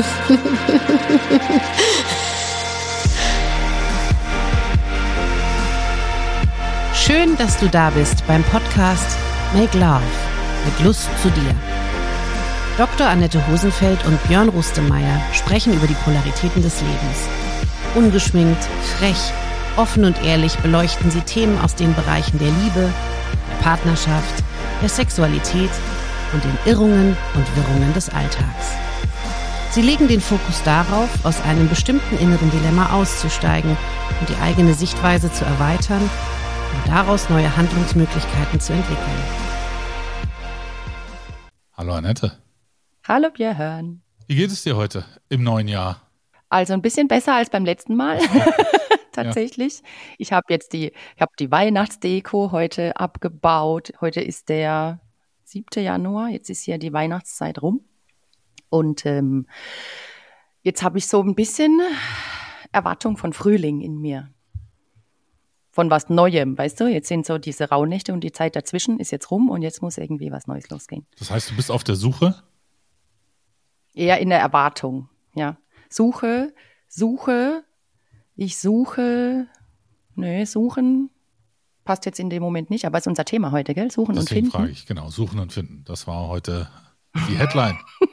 Schön, dass du da bist beim Podcast Make Love mit Lust zu dir. Dr. Annette Hosenfeld und Björn Rustemeyer sprechen über die Polaritäten des Lebens. Ungeschminkt, frech, offen und ehrlich beleuchten sie Themen aus den Bereichen der Liebe, der Partnerschaft, der Sexualität und den Irrungen und Wirrungen des Alltags. Sie legen den Fokus darauf, aus einem bestimmten inneren Dilemma auszusteigen und die eigene Sichtweise zu erweitern und daraus neue Handlungsmöglichkeiten zu entwickeln. Hallo Annette. Hallo Björn. Wie geht es dir heute im neuen Jahr? Also ein bisschen besser als beim letzten Mal. Tatsächlich. Ja. Ich habe jetzt die, ich habe die Weihnachtsdeko heute abgebaut. Heute ist der 7. Januar. Jetzt ist hier die Weihnachtszeit rum. Und ähm, jetzt habe ich so ein bisschen Erwartung von Frühling in mir von was Neuem, weißt du? Jetzt sind so diese Rauhnächte und die Zeit dazwischen ist jetzt rum und jetzt muss irgendwie was Neues losgehen. Das heißt, du bist auf der Suche? Eher in der Erwartung, ja. Suche, suche, ich suche, nö, suchen passt jetzt in dem Moment nicht, aber ist unser Thema heute, gell? Suchen Deswegen und finden. frage ich, genau, suchen und finden. Das war heute die Headline.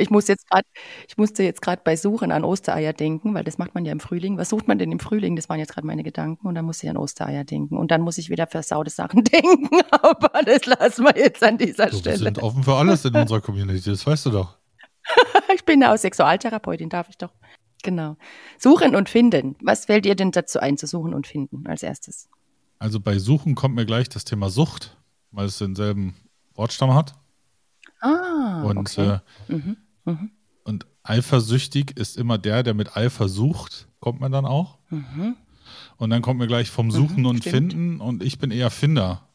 Ich muss jetzt gerade, ich musste jetzt gerade bei Suchen an Ostereier denken, weil das macht man ja im Frühling. Was sucht man denn im Frühling? Das waren jetzt gerade meine Gedanken und dann muss ich an Ostereier denken und dann muss ich wieder versaute Sachen denken. Aber das lassen wir jetzt an dieser du, Stelle. Wir sind offen für alles in unserer Community, das weißt du doch. ich bin auch Sexualtherapeutin, darf ich doch. Genau. Suchen und finden. Was fällt dir denn dazu ein, zu suchen und finden als erstes? Also bei Suchen kommt mir gleich das Thema Sucht, weil es denselben Wortstamm hat. Ah, und okay. äh, mhm. Mhm. Und eifersüchtig ist immer der, der mit Eifer sucht, kommt man dann auch. Mhm. Und dann kommt mir gleich vom Suchen mhm, und stimmt. Finden und ich bin eher Finder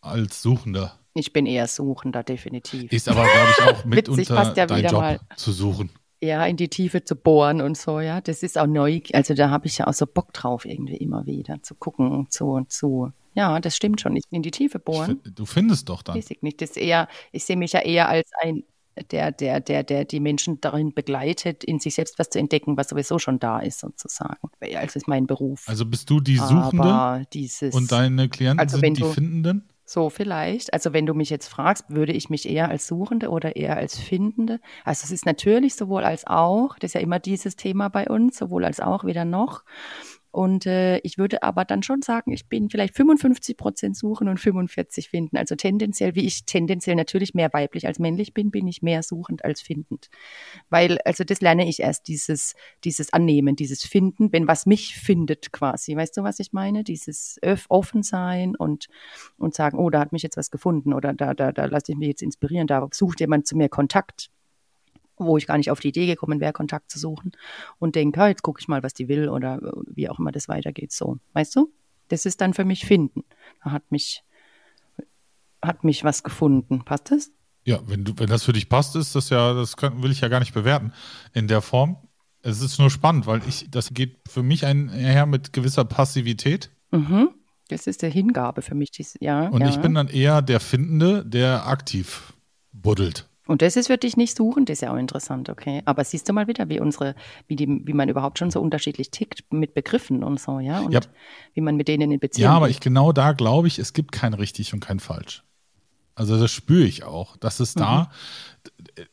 als Suchender. Ich bin eher Suchender, definitiv. Ist aber, glaube ich, auch mitunter ja dein Job mal. zu suchen. Ja, in die Tiefe zu bohren und so, ja. Das ist auch neu. Also da habe ich ja auch so Bock drauf, irgendwie immer wieder zu gucken, zu, zu. Ja, das stimmt schon. Ich in die Tiefe bohren. Du findest doch dann. Weiß ich nicht. Das ist eher, ich sehe mich ja eher als ein der, der, der, der die Menschen darin begleitet, in sich selbst was zu entdecken, was sowieso schon da ist, sozusagen. Also ist mein Beruf. Also bist du die Suchende dieses, und deine Klienten also sind die du, Findenden? So vielleicht. Also wenn du mich jetzt fragst, würde ich mich eher als Suchende oder eher als Findende? Also es ist natürlich sowohl als auch, das ist ja immer dieses Thema bei uns, sowohl als auch weder noch. Und äh, ich würde aber dann schon sagen, ich bin vielleicht 55 Prozent suchen und 45 finden. Also tendenziell, wie ich tendenziell natürlich mehr weiblich als männlich bin, bin ich mehr suchend als findend. Weil, also das lerne ich erst, dieses, dieses Annehmen, dieses Finden, wenn was mich findet quasi. Weißt du, was ich meine? Dieses offen sein und, und sagen, oh, da hat mich jetzt was gefunden oder da, da, da lasse ich mich jetzt inspirieren, da sucht jemand zu mir Kontakt wo ich gar nicht auf die Idee gekommen wäre, Kontakt zu suchen und denke, ja, jetzt gucke ich mal, was die will oder wie auch immer das weitergeht. So, weißt du? Das ist dann für mich finden. Da hat mich, hat mich was gefunden. Passt das? Ja, wenn du, wenn das für dich passt, ist das ja, das kann, will ich ja gar nicht bewerten in der Form. Es ist nur spannend, weil ich, das geht für mich einher mit gewisser Passivität. Mhm. Das ist der Hingabe für mich, dies, ja. Und ja. ich bin dann eher der Findende, der aktiv buddelt. Und das ist für dich nicht suchen, das ist ja auch interessant, okay. Aber siehst du mal wieder, wie unsere, wie die, wie man überhaupt schon so unterschiedlich tickt mit Begriffen und so, ja? Und ja. wie man mit denen in Beziehung Ja, aber ich genau da glaube ich, es gibt kein richtig und kein falsch. Also das spüre ich auch. Das ist da.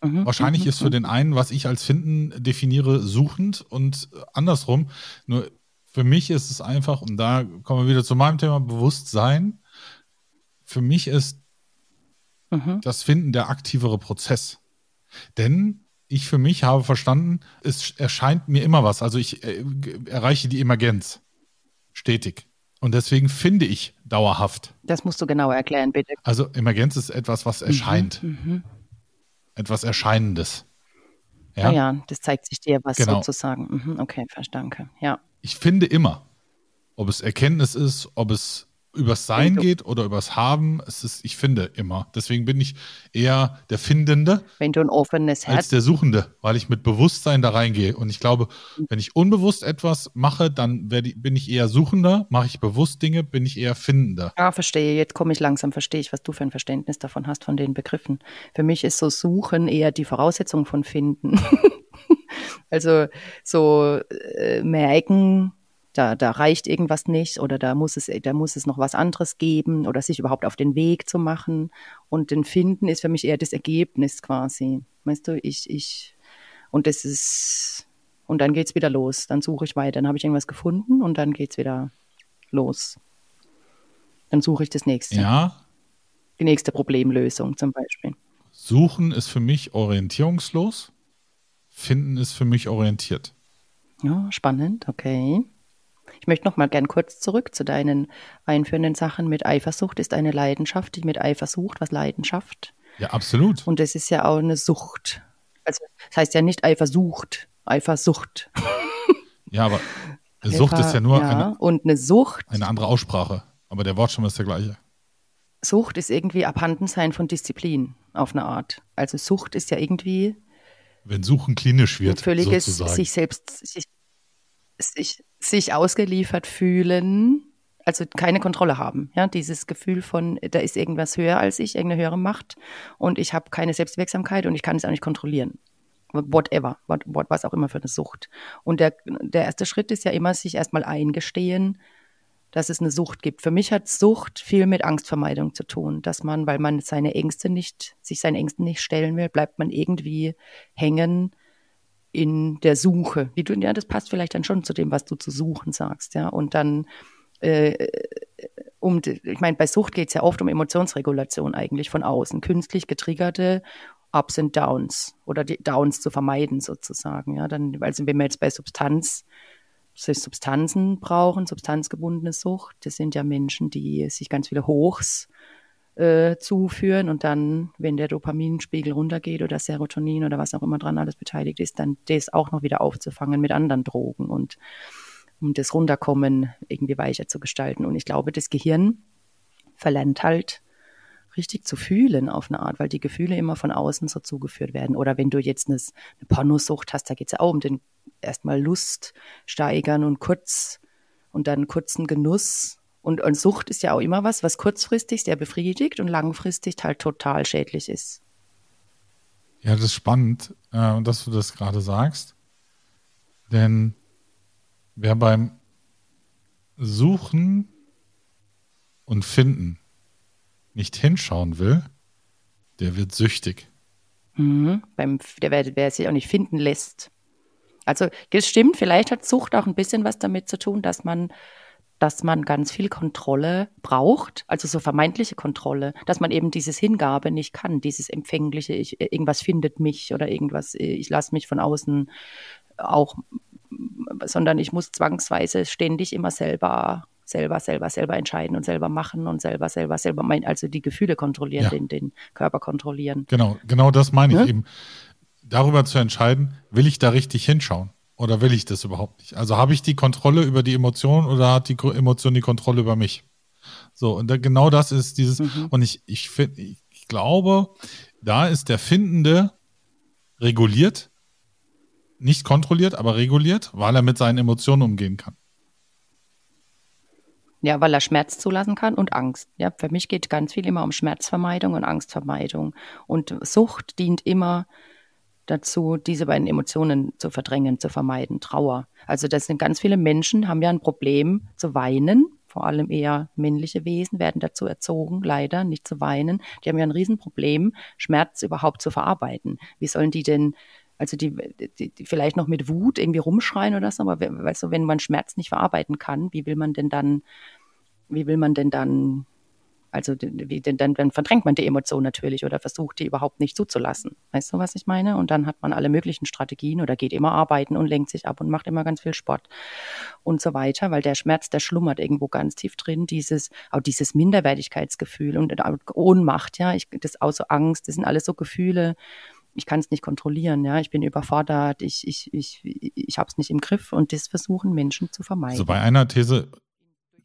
Mhm. mhm. Wahrscheinlich mhm. ist für den einen, was ich als finden definiere, suchend und andersrum. Nur für mich ist es einfach, und da kommen wir wieder zu meinem Thema Bewusstsein. Für mich ist mhm. das Finden der aktivere Prozess. Denn ich für mich habe verstanden, es erscheint mir immer was. Also ich äh, erreiche die Emergenz. Stetig. Und deswegen finde ich dauerhaft. Das musst du genauer erklären, bitte. Also Emergenz ist etwas, was mhm, erscheint. Mhm, etwas Erscheinendes. Ja? Ah ja, das zeigt sich dir was genau. sozusagen. Mhm, okay, verstanden. Ja. Ich finde immer, ob es Erkenntnis ist, ob es übers Sein geht oder übers Haben, es ist, ich finde immer. Deswegen bin ich eher der Findende. Wenn du ein offenes Herz. Als der Suchende, weil ich mit Bewusstsein da reingehe. Und ich glaube, wenn ich unbewusst etwas mache, dann bin ich eher Suchender. Mache ich bewusst Dinge, bin ich eher Findender. Ja, verstehe. Jetzt komme ich langsam, verstehe ich, was du für ein Verständnis davon hast, von den Begriffen. Für mich ist so Suchen eher die Voraussetzung von Finden. also so äh, merken, da, da reicht irgendwas nicht oder da muss es, da muss es noch was anderes geben oder sich überhaupt auf den Weg zu machen. Und den Finden ist für mich eher das Ergebnis quasi. Weißt du, ich, ich, und das ist, und dann geht's wieder los. Dann suche ich weiter. Dann habe ich irgendwas gefunden und dann geht's wieder los. Dann suche ich das nächste. Ja. Die nächste Problemlösung zum Beispiel. Suchen ist für mich orientierungslos. Finden ist für mich orientiert. Ja, spannend, okay. Ich möchte noch mal gern kurz zurück zu deinen einführenden Sachen mit Eifersucht ist eine Leidenschaft, die mit Eifersucht, was Leidenschaft? Ja, absolut. Und das ist ja auch eine Sucht. Also das heißt ja nicht Eifersucht, Eifersucht. Ja, aber eine Sucht ist ja nur ja, eine, und eine Sucht. Eine andere Aussprache, aber der Wortstamm ist der gleiche. Sucht ist irgendwie Abhandensein von Disziplin auf eine Art. Also Sucht ist ja irgendwie wenn Suchen klinisch wird, völliges sozusagen. sich selbst sich, sich sich ausgeliefert fühlen, also keine Kontrolle haben. Ja, dieses Gefühl von, da ist irgendwas höher als ich, irgendeine höhere Macht und ich habe keine Selbstwirksamkeit und ich kann es auch nicht kontrollieren. Whatever, what, what, was auch immer für eine Sucht. Und der, der erste Schritt ist ja immer, sich erstmal eingestehen, dass es eine Sucht gibt. Für mich hat Sucht viel mit Angstvermeidung zu tun, dass man, weil man seine Ängste nicht, sich seinen Ängsten nicht stellen will, bleibt man irgendwie hängen in der Suche. Wie du, ja, das passt vielleicht dann schon zu dem, was du zu suchen sagst, ja. Und dann äh, um, ich meine, bei Sucht geht es ja oft um Emotionsregulation eigentlich von außen, künstlich getriggerte Ups und Downs oder die Downs zu vermeiden sozusagen. Ja, dann, also wenn wir jetzt bei Substanz, Substanzen brauchen, substanzgebundene Sucht, das sind ja Menschen, die sich ganz viele Hochs äh, zuführen und dann, wenn der Dopaminspiegel runtergeht oder Serotonin oder was auch immer dran alles beteiligt ist, dann das auch noch wieder aufzufangen mit anderen Drogen und um das Runterkommen irgendwie weicher zu gestalten. Und ich glaube, das Gehirn verlernt halt richtig zu fühlen auf eine Art, weil die Gefühle immer von außen so zugeführt werden. Oder wenn du jetzt eine, eine Pornosucht hast, da geht es ja auch um den erstmal Lust steigern und kurz und dann kurzen Genuss und, und Sucht ist ja auch immer was, was kurzfristig sehr befriedigt und langfristig halt total schädlich ist. Ja, das ist spannend, äh, dass du das gerade sagst. Denn wer beim Suchen und Finden nicht hinschauen will, der wird süchtig. Mhm, beim, der, wer, wer sich auch nicht finden lässt. Also, das stimmt, vielleicht hat Sucht auch ein bisschen was damit zu tun, dass man dass man ganz viel Kontrolle braucht, also so vermeintliche Kontrolle, dass man eben dieses Hingabe nicht kann, dieses empfängliche, ich, irgendwas findet mich oder irgendwas, ich lasse mich von außen auch, sondern ich muss zwangsweise ständig immer selber selber, selber, selber entscheiden und selber machen und selber, selber, selber, mein, also die Gefühle kontrollieren, ja. den, den Körper kontrollieren. Genau, genau das meine ich ne? eben. Darüber zu entscheiden, will ich da richtig hinschauen? Oder will ich das überhaupt nicht? Also habe ich die Kontrolle über die Emotion oder hat die Emotion die Kontrolle über mich? So, und da, genau das ist dieses, mhm. und ich, ich, find, ich glaube, da ist der Findende reguliert, nicht kontrolliert, aber reguliert, weil er mit seinen Emotionen umgehen kann. Ja, weil er Schmerz zulassen kann und Angst. Ja, für mich geht ganz viel immer um Schmerzvermeidung und Angstvermeidung. Und Sucht dient immer dazu, diese beiden Emotionen zu verdrängen, zu vermeiden, Trauer. Also das sind ganz viele Menschen, haben ja ein Problem zu weinen, vor allem eher männliche Wesen werden dazu erzogen, leider nicht zu weinen. Die haben ja ein Riesenproblem, Schmerz überhaupt zu verarbeiten. Wie sollen die denn, also die, die, die vielleicht noch mit Wut irgendwie rumschreien oder so, aber weißt du, wenn man Schmerz nicht verarbeiten kann, wie will man denn dann, wie will man denn dann also dann, dann verdrängt man die Emotion natürlich oder versucht die überhaupt nicht zuzulassen. Weißt du, was ich meine? Und dann hat man alle möglichen Strategien oder geht immer arbeiten und lenkt sich ab und macht immer ganz viel Sport und so weiter, weil der Schmerz, der schlummert irgendwo ganz tief drin, dieses, auch dieses Minderwertigkeitsgefühl und Ohnmacht, ja, ich, das auch so Angst, das sind alles so Gefühle, ich kann es nicht kontrollieren, ja, ich bin überfordert, ich, ich, ich, ich habe es nicht im Griff und das versuchen Menschen zu vermeiden. Also bei einer These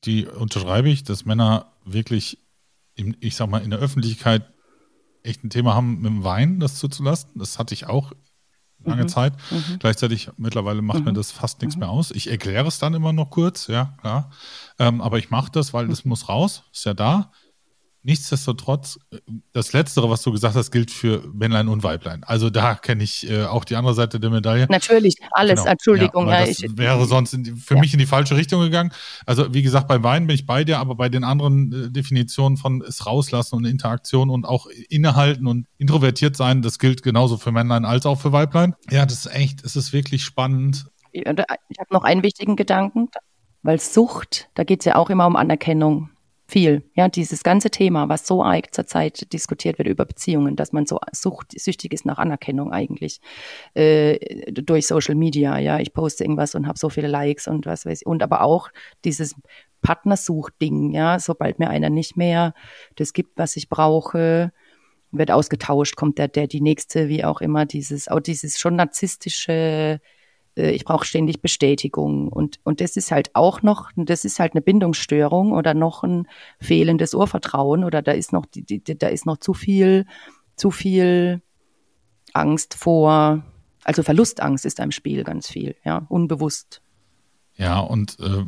die unterschreibe ich, dass Männer wirklich, im, ich sag mal, in der Öffentlichkeit echt ein Thema haben, mit dem Wein das zuzulassen. Das hatte ich auch lange mhm. Zeit. Mhm. Gleichzeitig mittlerweile macht mhm. mir das fast nichts mhm. mehr aus. Ich erkläre es dann immer noch kurz, ja, klar. Ähm, aber ich mache das, weil das mhm. muss raus, ist ja da. Nichtsdestotrotz, das Letztere, was du gesagt hast, gilt für Männlein und Weiblein. Also da kenne ich äh, auch die andere Seite der Medaille. Natürlich, alles, genau. Entschuldigung. Ja, das ich, wäre sonst in, für ja. mich in die falsche Richtung gegangen. Also wie gesagt, bei Wein bin ich bei dir, aber bei den anderen äh, Definitionen von es rauslassen und Interaktion und auch innehalten und introvertiert sein, das gilt genauso für Männlein als auch für Weiblein. Ja, das ist echt, es ist wirklich spannend. Ich habe noch einen wichtigen Gedanken, weil Sucht, da geht es ja auch immer um Anerkennung viel. Ja, dieses ganze Thema, was so arg zurzeit diskutiert wird über Beziehungen, dass man so sucht, süchtig ist nach Anerkennung eigentlich äh, durch Social Media. Ja, ich poste irgendwas und habe so viele Likes und was weiß ich. Und aber auch dieses Partnersuchding. Ja, sobald mir einer nicht mehr das gibt, was ich brauche, wird ausgetauscht, kommt der, der die nächste, wie auch immer, dieses, auch dieses schon narzisstische äh, ich brauche ständig Bestätigung. Und, und das ist halt auch noch, das ist halt eine Bindungsstörung oder noch ein fehlendes Urvertrauen oder da ist noch, die, die, da ist noch zu viel, zu viel Angst vor, also Verlustangst ist im Spiel ganz viel, ja, unbewusst. Ja, und äh,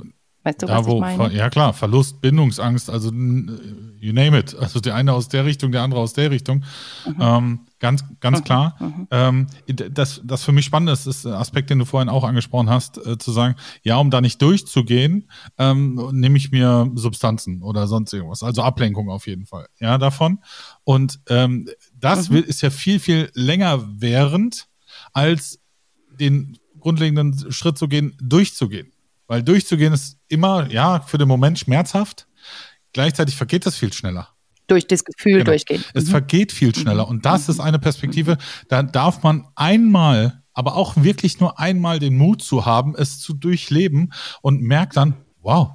Weißt du, da, was wo, ich meine? Ja klar, Verlust, Bindungsangst, also you name it. Also der eine aus der Richtung, der andere aus der Richtung. Mhm. Ähm, ganz, ganz mhm. klar. Mhm. Ähm, das, das für mich spannend ist, ist der Aspekt, den du vorhin auch angesprochen hast, äh, zu sagen, ja, um da nicht durchzugehen, ähm, nehme ich mir Substanzen oder sonst irgendwas. Also Ablenkung auf jeden Fall. Ja, davon. Und ähm, das mhm. will, ist ja viel, viel länger während, als den grundlegenden Schritt zu gehen, durchzugehen. Weil durchzugehen ist immer, ja, für den Moment schmerzhaft. Gleichzeitig vergeht es viel schneller. Durch das Gefühl genau. durchgehen. Es mhm. vergeht viel schneller. Und das mhm. ist eine Perspektive, da darf man einmal, aber auch wirklich nur einmal den Mut zu haben, es zu durchleben und merkt dann, wow,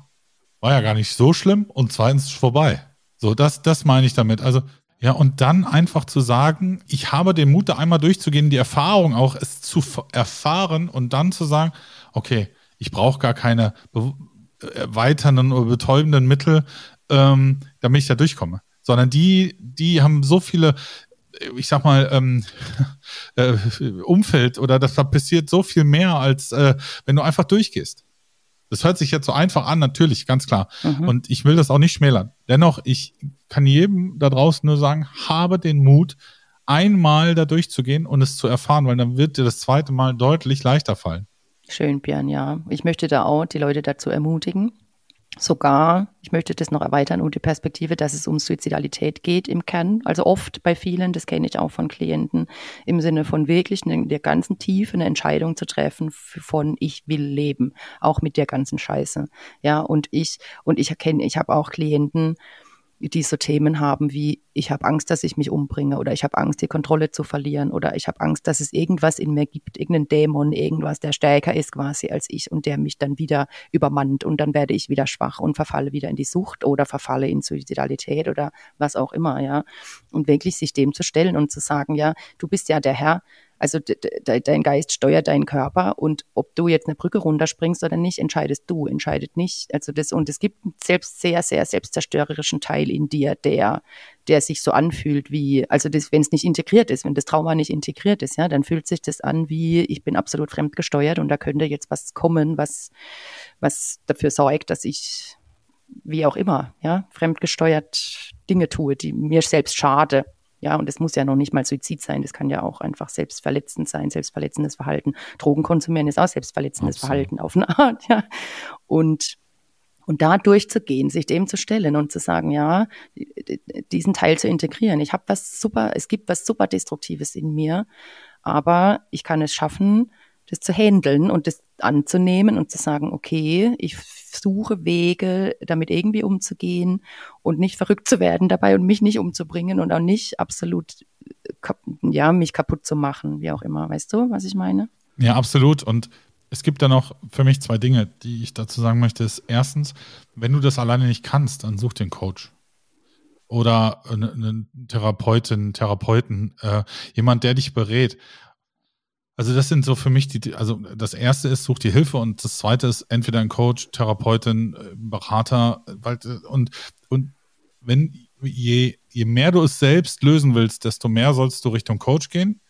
war ja gar nicht so schlimm und zweitens vorbei. So, das, das meine ich damit. Also, ja, und dann einfach zu sagen, ich habe den Mut, da einmal durchzugehen, die Erfahrung auch, es zu erfahren und dann zu sagen, okay, ich brauche gar keine erweiternden oder betäubenden Mittel, ähm, damit ich da durchkomme. Sondern die, die haben so viele, ich sag mal, ähm, äh, Umfeld oder das da passiert so viel mehr, als äh, wenn du einfach durchgehst. Das hört sich jetzt so einfach an, natürlich, ganz klar. Mhm. Und ich will das auch nicht schmälern. Dennoch, ich kann jedem da draußen nur sagen, habe den Mut, einmal da durchzugehen und es zu erfahren, weil dann wird dir das zweite Mal deutlich leichter fallen. Schön, Björn, ja. Ich möchte da auch die Leute dazu ermutigen. Sogar, ich möchte das noch erweitern um die Perspektive, dass es um Suizidalität geht im Kern. Also oft bei vielen, das kenne ich auch von Klienten, im Sinne von wirklich in der ganzen Tiefe eine Entscheidung zu treffen von ich will leben, auch mit der ganzen Scheiße. Ja, und ich, und ich erkenne, ich habe auch Klienten, die so Themen haben wie, ich habe Angst, dass ich mich umbringe oder ich habe Angst, die Kontrolle zu verlieren oder ich habe Angst, dass es irgendwas in mir gibt, irgendeinen Dämon, irgendwas, der stärker ist quasi als ich und der mich dann wieder übermannt und dann werde ich wieder schwach und verfalle wieder in die Sucht oder verfalle in Suizidalität oder was auch immer, ja. Und wirklich sich dem zu stellen und zu sagen, ja, du bist ja der Herr, also de dein Geist steuert deinen Körper und ob du jetzt eine Brücke runterspringst oder nicht, entscheidest du, entscheidet nicht. Also das, und es gibt einen selbst sehr, sehr selbstzerstörerischen Teil in dir, der, der sich so anfühlt wie, also wenn es nicht integriert ist, wenn das Trauma nicht integriert ist, ja, dann fühlt sich das an wie, ich bin absolut fremdgesteuert und da könnte jetzt was kommen, was, was dafür sorgt, dass ich wie auch immer, ja, fremdgesteuert Dinge tue, die mir selbst schade. Ja, und es muss ja noch nicht mal Suizid sein. Das kann ja auch einfach selbstverletzend sein, selbstverletzendes Verhalten. Drogen konsumieren ist auch selbstverletzendes Absolut. Verhalten auf eine Art, ja. Und, und da durchzugehen, sich dem zu stellen und zu sagen, ja, diesen Teil zu integrieren. Ich habe was super, es gibt was super Destruktives in mir, aber ich kann es schaffen, das zu handeln und das anzunehmen und zu sagen, okay, ich suche Wege, damit irgendwie umzugehen und nicht verrückt zu werden dabei und mich nicht umzubringen und auch nicht absolut, ja, mich kaputt zu machen, wie auch immer. Weißt du, was ich meine? Ja, absolut. Und es gibt da noch für mich zwei Dinge, die ich dazu sagen möchte. Ist erstens, wenn du das alleine nicht kannst, dann such den Coach oder einen Therapeutin, Therapeuten, äh, jemand, der dich berät. Also das sind so für mich die, also das erste ist, such dir Hilfe und das zweite ist entweder ein Coach, Therapeutin, äh, Berater, und, und wenn, je, je mehr du es selbst lösen willst, desto mehr sollst du Richtung Coach gehen.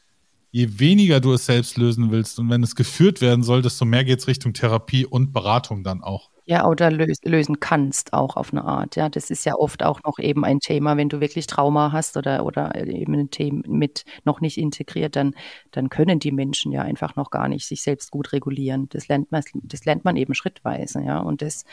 Je weniger du es selbst lösen willst und wenn es geführt werden soll, desto mehr geht es Richtung Therapie und Beratung dann auch. Ja, oder lös lösen kannst auch auf eine Art, ja. Das ist ja oft auch noch eben ein Thema, wenn du wirklich Trauma hast oder oder eben ein Thema mit noch nicht integriert, dann dann können die Menschen ja einfach noch gar nicht sich selbst gut regulieren. Das lernt man das lernt man eben schrittweise, ja. Und das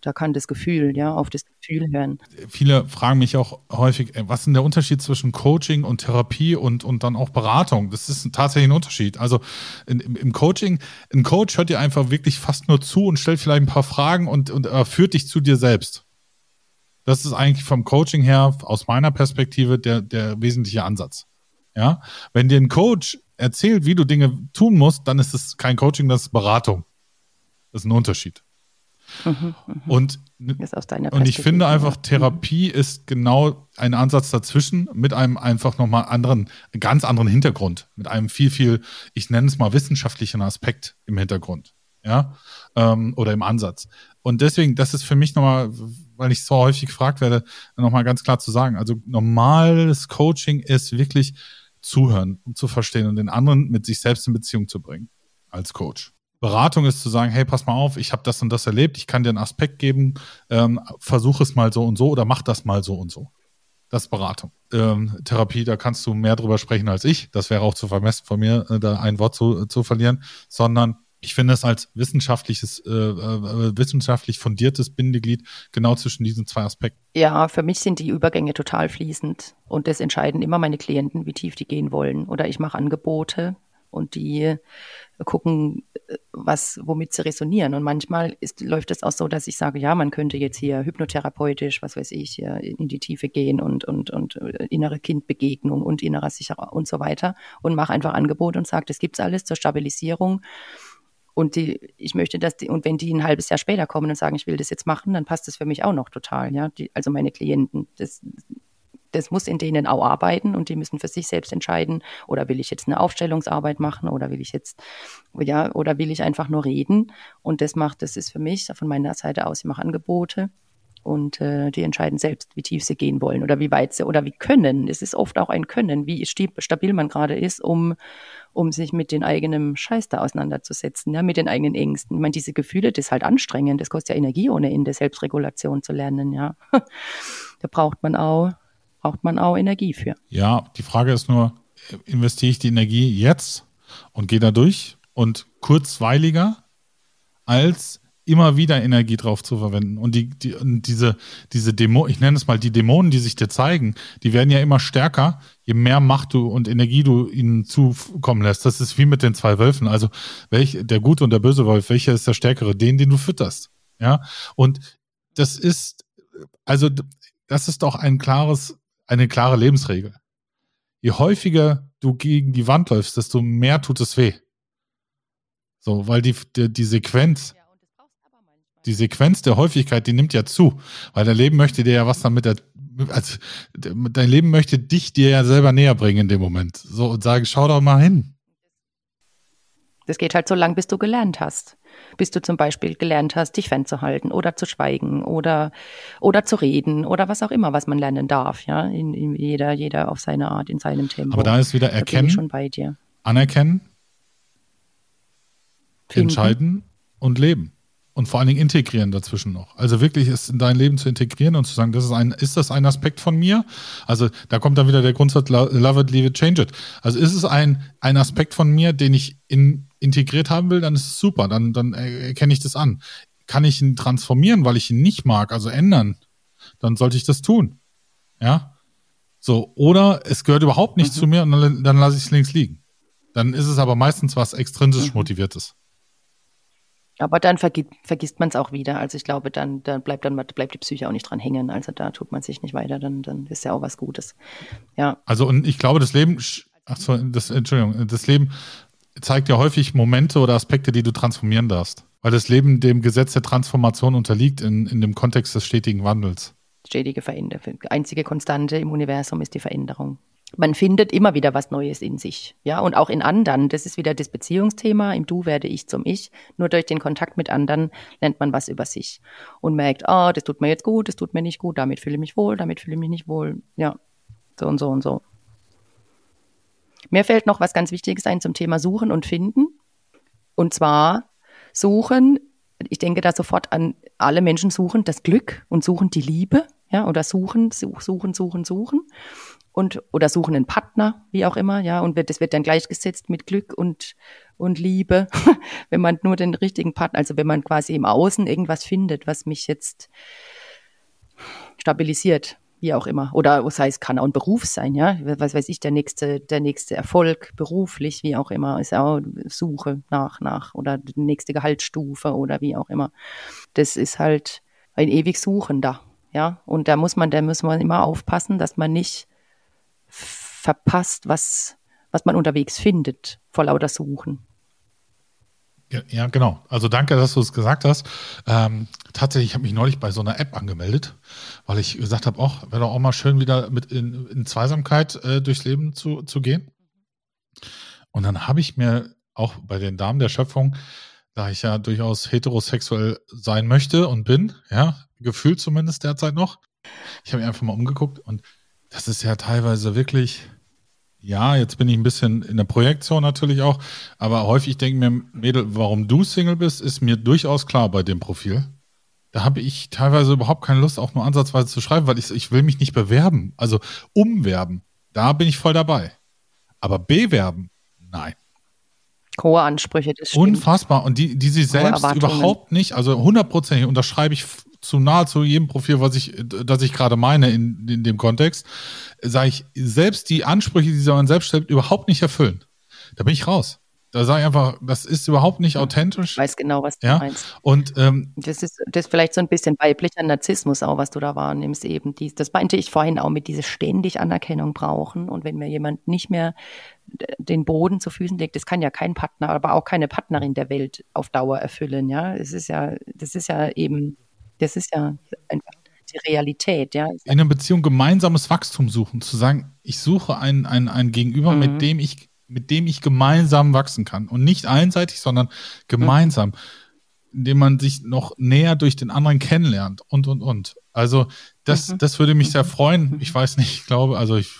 da kann das Gefühl, ja, auf das Gefühl hören. Viele fragen mich auch häufig, äh, was ist denn der Unterschied zwischen Coaching und Therapie und und dann auch Beratung? Das ist tatsächlich ein Unterschied. Also in, im, Coaching, ein Coach hört dir einfach wirklich fast nur zu und stellt vielleicht ein paar Fragen und, und er führt dich zu dir selbst. Das ist eigentlich vom Coaching her, aus meiner Perspektive, der, der wesentliche Ansatz. Ja, wenn dir ein Coach erzählt, wie du Dinge tun musst, dann ist es kein Coaching, das ist Beratung. Das ist ein Unterschied. Mhm, mhm. und, und ich finde einfach, Therapie mhm. ist genau ein Ansatz dazwischen mit einem einfach nochmal anderen, ganz anderen Hintergrund, mit einem viel, viel, ich nenne es mal wissenschaftlichen Aspekt im Hintergrund. Ja, ähm, oder im Ansatz. Und deswegen, das ist für mich nochmal, weil ich so häufig gefragt werde, nochmal ganz klar zu sagen. Also normales Coaching ist wirklich zuhören und zu verstehen und den anderen mit sich selbst in Beziehung zu bringen als Coach. Beratung ist zu sagen, hey, pass mal auf, ich habe das und das erlebt, ich kann dir einen Aspekt geben, ähm, versuch es mal so und so oder mach das mal so und so. Das ist Beratung. Ähm, Therapie, da kannst du mehr drüber sprechen als ich. Das wäre auch zu vermessen von mir, äh, da ein Wort zu, zu verlieren, sondern ich finde es als wissenschaftliches, äh, äh, wissenschaftlich fundiertes Bindeglied genau zwischen diesen zwei Aspekten. Ja, für mich sind die Übergänge total fließend und das entscheiden immer meine Klienten, wie tief die gehen wollen. Oder ich mache Angebote und die gucken, was, womit sie resonieren. Und manchmal ist, läuft es auch so, dass ich sage, ja, man könnte jetzt hier hypnotherapeutisch, was weiß ich, in die Tiefe gehen und, und, und äh, innere Kindbegegnung und innerer Sicherer und so weiter und mache einfach Angebote und sage, das gibt's alles zur Stabilisierung und die, ich möchte, dass die, und wenn die ein halbes Jahr später kommen und sagen, ich will das jetzt machen, dann passt das für mich auch noch total, ja. Die, also meine Klienten, das, das muss in denen auch arbeiten und die müssen für sich selbst entscheiden, oder will ich jetzt eine Aufstellungsarbeit machen oder will ich jetzt, ja, oder will ich einfach nur reden? Und das macht, das ist für mich von meiner Seite aus, ich mache Angebote und äh, die entscheiden selbst, wie tief sie gehen wollen oder wie weit sie oder wie können. Es ist oft auch ein Können, wie stabil man gerade ist, um, um sich mit den eigenen Scheiß da auseinanderzusetzen, ja, mit den eigenen Ängsten. Ich meine, diese Gefühle, das ist halt anstrengend, das kostet ja Energie ohne Ende, Selbstregulation zu lernen, ja. da braucht man auch, braucht man auch Energie für. Ja, die Frage ist nur, investiere ich die Energie jetzt und gehe da durch und kurzweiliger als immer wieder Energie drauf zu verwenden. Und die, die und diese, diese Demo, ich nenne es mal die Dämonen, die sich dir zeigen, die werden ja immer stärker, je mehr Macht du und Energie du ihnen zukommen lässt. Das ist wie mit den zwei Wölfen. Also welch, der gute und der böse Wolf, welcher ist der stärkere? Den, den du fütterst. Ja. Und das ist, also das ist doch ein klares, eine klare Lebensregel. Je häufiger du gegen die Wand läufst, desto mehr tut es weh. So, weil die, die, die Sequenz, die Sequenz der Häufigkeit, die nimmt ja zu, weil dein Leben möchte dir ja was damit, also dein Leben möchte dich dir ja selber näher bringen in dem Moment. So und sagen, schau doch mal hin. Das geht halt so lang, bis du gelernt hast. Bis du zum Beispiel gelernt hast, dich fernzuhalten oder zu schweigen oder, oder zu reden oder was auch immer, was man lernen darf, ja. In, in jeder, jeder auf seine Art, in seinem Tempo. Aber da ist wieder erkennen, schon bei dir. anerkennen, Finden. entscheiden und leben und vor allen Dingen integrieren dazwischen noch. Also wirklich es in dein Leben zu integrieren und zu sagen, das ist ein, ist das ein Aspekt von mir? Also da kommt dann wieder der Grundsatz Love it, leave it, change it. Also ist es ein, ein Aspekt von mir, den ich in, integriert haben will, dann ist es super, dann, dann erkenne ich das an. Kann ich ihn transformieren, weil ich ihn nicht mag, also ändern, dann sollte ich das tun. Ja. So, oder es gehört überhaupt nicht mhm. zu mir und dann, dann lasse ich es links liegen. Dann ist es aber meistens was extrinsisch mhm. motiviertes. Aber dann vergi vergisst man es auch wieder. Also ich glaube, dann, dann bleibt dann bleibt die Psyche auch nicht dran hängen. Also da tut man sich nicht weiter, dann, dann ist ja auch was Gutes. Ja. Also und ich glaube, das Leben, ach so, das, Entschuldigung, das Leben zeigt ja häufig Momente oder Aspekte, die du transformieren darfst. Weil das Leben dem Gesetz der Transformation unterliegt in, in dem Kontext des stetigen Wandels. Stetige Veränderung. Einzige Konstante im Universum ist die Veränderung. Man findet immer wieder was Neues in sich, ja, und auch in anderen. Das ist wieder das Beziehungsthema. Im Du werde ich zum Ich. Nur durch den Kontakt mit anderen lernt man was über sich und merkt, ah, oh, das tut mir jetzt gut, das tut mir nicht gut, damit fühle ich mich wohl, damit fühle ich mich nicht wohl, ja, so und so und so. Mir fällt noch was ganz Wichtiges ein zum Thema Suchen und Finden. Und zwar suchen, ich denke da sofort an alle Menschen suchen das Glück und suchen die Liebe, ja, oder suchen, suchen, suchen, suchen und oder suchen einen Partner, wie auch immer, ja, und das wird dann gleichgesetzt mit Glück und und Liebe, wenn man nur den richtigen Partner, also wenn man quasi im Außen irgendwas findet, was mich jetzt stabilisiert, wie auch immer, oder was heißt, kann auch ein Beruf sein, ja, was weiß ich, der nächste der nächste Erfolg beruflich, wie auch immer, ist auch Suche nach nach oder die nächste Gehaltsstufe oder wie auch immer. Das ist halt ein ewig Suchender, ja, und da muss man, da muss man immer aufpassen, dass man nicht verpasst, was, was man unterwegs findet, vor lauter Suchen. Ja, ja, genau. Also danke, dass du es gesagt hast. Ähm, tatsächlich, ich habe mich neulich bei so einer App angemeldet, weil ich gesagt habe, auch wäre doch auch mal schön, wieder mit in, in Zweisamkeit äh, durchs Leben zu, zu gehen. Und dann habe ich mir auch bei den Damen der Schöpfung, da ich ja durchaus heterosexuell sein möchte und bin, ja, gefühlt zumindest derzeit noch, ich habe mich einfach mal umgeguckt und das ist ja teilweise wirklich, ja, jetzt bin ich ein bisschen in der Projektion natürlich auch, aber häufig denke ich mir, Mädel, warum du Single bist, ist mir durchaus klar bei dem Profil. Da habe ich teilweise überhaupt keine Lust, auch nur ansatzweise zu schreiben, weil ich, ich will mich nicht bewerben, also umwerben. Da bin ich voll dabei. Aber bewerben, nein. Hohe Ansprüche, das stimmt. Unfassbar. Und die, die sie selbst überhaupt nicht, also hundertprozentig unterschreibe ich zu nahezu jedem Profil, was ich, das ich gerade meine in, in dem Kontext, sage ich, selbst die Ansprüche, die man selbst stellt, überhaupt nicht erfüllen. Da bin ich raus. Da sage ich einfach, das ist überhaupt nicht authentisch. Ich weiß genau, was du ja? meinst. Und ähm, das ist das ist vielleicht so ein bisschen weiblicher Narzissmus auch, was du da wahrnimmst eben. Dies, das meinte ich vorhin auch mit dieser ständig Anerkennung brauchen. Und wenn mir jemand nicht mehr den Boden zu Füßen legt, das kann ja kein Partner, aber auch keine Partnerin der Welt auf Dauer erfüllen. Ja, es ist ja, das ist ja eben das ist ja einfach die Realität, ja. In einer Beziehung gemeinsames Wachstum suchen, zu sagen, ich suche ein, ein, ein Gegenüber, mhm. mit dem ich, mit dem ich gemeinsam wachsen kann. Und nicht einseitig, sondern gemeinsam, mhm. indem man sich noch näher durch den anderen kennenlernt und und und. Also das, mhm. das würde mich sehr freuen. Ich weiß nicht, ich glaube, also ich,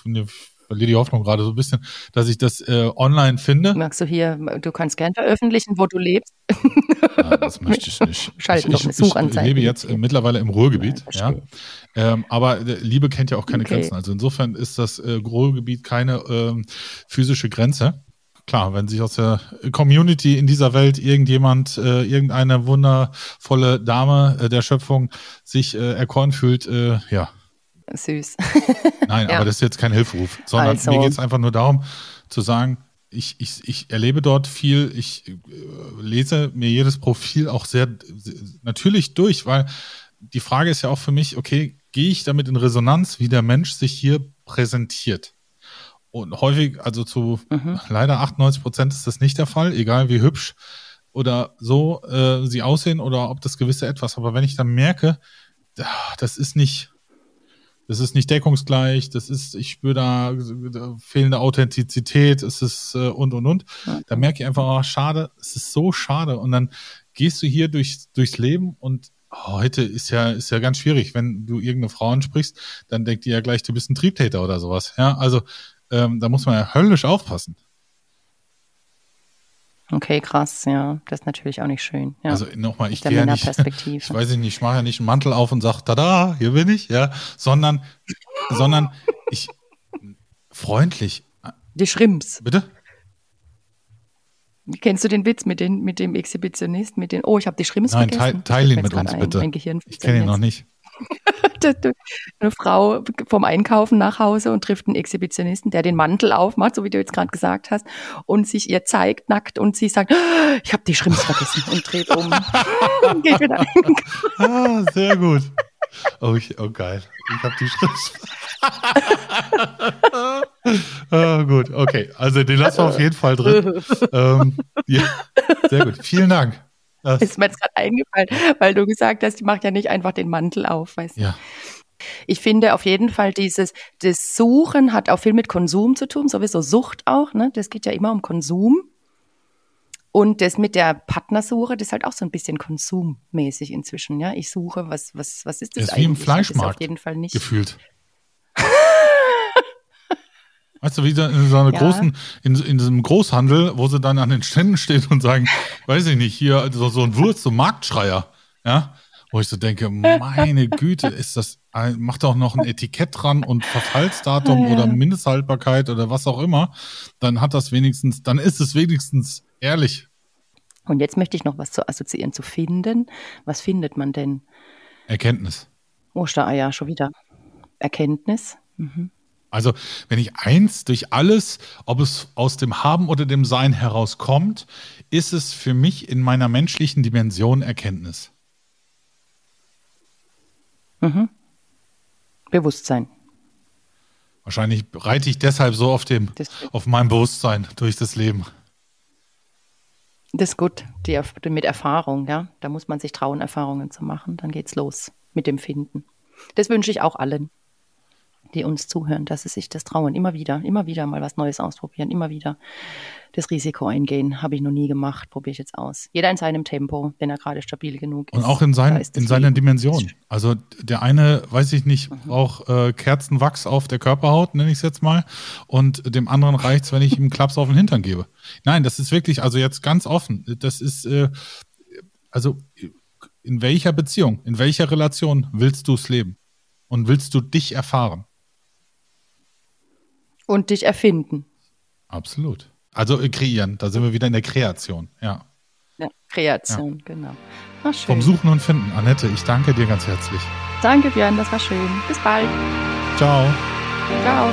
verliere die Hoffnung gerade so ein bisschen, dass ich das äh, online finde. Magst du hier, du kannst gern veröffentlichen, wo du lebst. Ja, das möchte ich nicht. Schalten ich, ich, ich lebe jetzt äh, mittlerweile im Ruhrgebiet. Ja, ja. Ähm, aber äh, Liebe kennt ja auch keine okay. Grenzen. Also insofern ist das äh, Ruhrgebiet keine ähm, physische Grenze. Klar, wenn sich aus der Community in dieser Welt irgendjemand, äh, irgendeine wundervolle Dame äh, der Schöpfung sich äh, erkoren fühlt, äh, ja, süß. Nein, ja. aber das ist jetzt kein Hilferuf, sondern also. mir geht es einfach nur darum zu sagen, ich, ich, ich erlebe dort viel, ich äh, lese mir jedes Profil auch sehr, natürlich durch, weil die Frage ist ja auch für mich, okay, gehe ich damit in Resonanz, wie der Mensch sich hier präsentiert? Und häufig, also zu mhm. leider 98 Prozent ist das nicht der Fall, egal wie hübsch oder so äh, sie aussehen oder ob das gewisse etwas. Aber wenn ich dann merke, das ist nicht, das ist nicht deckungsgleich, das ist, ich spüre da, da fehlende Authentizität, es ist äh, und und und. Da merke ich einfach, oh, schade, es ist so schade. Und dann gehst du hier durch, durchs Leben und heute ist ja, ist ja ganz schwierig. Wenn du irgendeine Frau ansprichst, dann denkt die ja gleich, du bist ein Triebtäter oder sowas. Ja, also ähm, da muss man ja höllisch aufpassen. Okay, krass, ja. Das ist natürlich auch nicht schön. Ja. Also nochmal, ich gehe ja nicht, ich weiß nicht, ich mache ja nicht einen Mantel auf und sage, tada, hier bin ich, ja, sondern, sondern ich freundlich. Die Schrimps. Bitte? Kennst du den Witz mit, den, mit dem Exhibitionist, mit den, oh, ich habe die Schrimps Nein, vergessen? Teil, teil ihn mit uns, ein, bitte. ich kenne ihn noch nicht. eine Frau vom Einkaufen nach Hause und trifft einen Exhibitionisten, der den Mantel aufmacht, so wie du jetzt gerade gesagt hast, und sich ihr zeigt nackt und sie sagt, ich habe die Schrimps vergessen und dreht um. und geht wieder ah, sehr gut. Oh, ich, oh geil. Ich habe die Schrimps. oh, gut, okay. Also den lassen wir auf jeden Fall drin. ähm, ja, sehr gut. Vielen Dank. Das ist mir jetzt gerade eingefallen, weil du gesagt hast, die macht ja nicht einfach den Mantel auf, weißt du. Ja. Ich finde auf jeden Fall dieses, das Suchen hat auch viel mit Konsum zu tun, sowieso Sucht auch, ne? Das geht ja immer um Konsum. Und das mit der Partnersuche, das ist halt auch so ein bisschen konsummäßig inzwischen, ja. Ich suche, was, was, was ist das, das ist eigentlich? Wie im Fleischmarkt. Auf jeden Fall nicht. Gefühlt. Weißt du, wie in so einer ja. großen, in, in diesem Großhandel, wo sie dann an den Ständen stehen und sagen, weiß ich nicht, hier so, so ein Wurst, so ein Marktschreier, ja, wo ich so denke, meine Güte, ist das, macht doch noch ein Etikett dran und Verfallsdatum ja. oder Mindesthaltbarkeit oder was auch immer, dann hat das wenigstens, dann ist es wenigstens ehrlich. Und jetzt möchte ich noch was zu assoziieren, zu finden. Was findet man denn? Erkenntnis. Ostereier, schon wieder. Erkenntnis. Mhm. Also, wenn ich eins durch alles, ob es aus dem Haben oder dem Sein herauskommt, ist es für mich in meiner menschlichen Dimension Erkenntnis. Mhm. Bewusstsein. Wahrscheinlich reite ich deshalb so auf, dem, auf meinem Bewusstsein durch das Leben. Das ist gut, die, mit Erfahrung, ja. Da muss man sich trauen, Erfahrungen zu machen. Dann geht's los mit dem Finden. Das wünsche ich auch allen die uns zuhören, dass sie sich das trauen. Immer wieder, immer wieder mal was Neues ausprobieren, immer wieder das Risiko eingehen. Habe ich noch nie gemacht, probiere ich jetzt aus. Jeder in seinem Tempo, wenn er gerade stabil genug ist. Und auch in, sein, in seiner Dimension. Also der eine, weiß ich nicht, mhm. braucht äh, Kerzenwachs auf der Körperhaut, nenne ich es jetzt mal. Und dem anderen reicht es, wenn ich ihm Klaps auf den Hintern gebe. Nein, das ist wirklich, also jetzt ganz offen. Das ist, äh, also in welcher Beziehung, in welcher Relation willst du es leben? Und willst du dich erfahren? Und dich erfinden. Absolut. Also äh, kreieren, da sind wir wieder in der Kreation, ja. Ja, Kreation, ja. genau. Ach, schön. Vom Suchen und Finden. Annette, ich danke dir ganz herzlich. Danke, Björn, das war schön. Bis bald. Ciao. Ciao.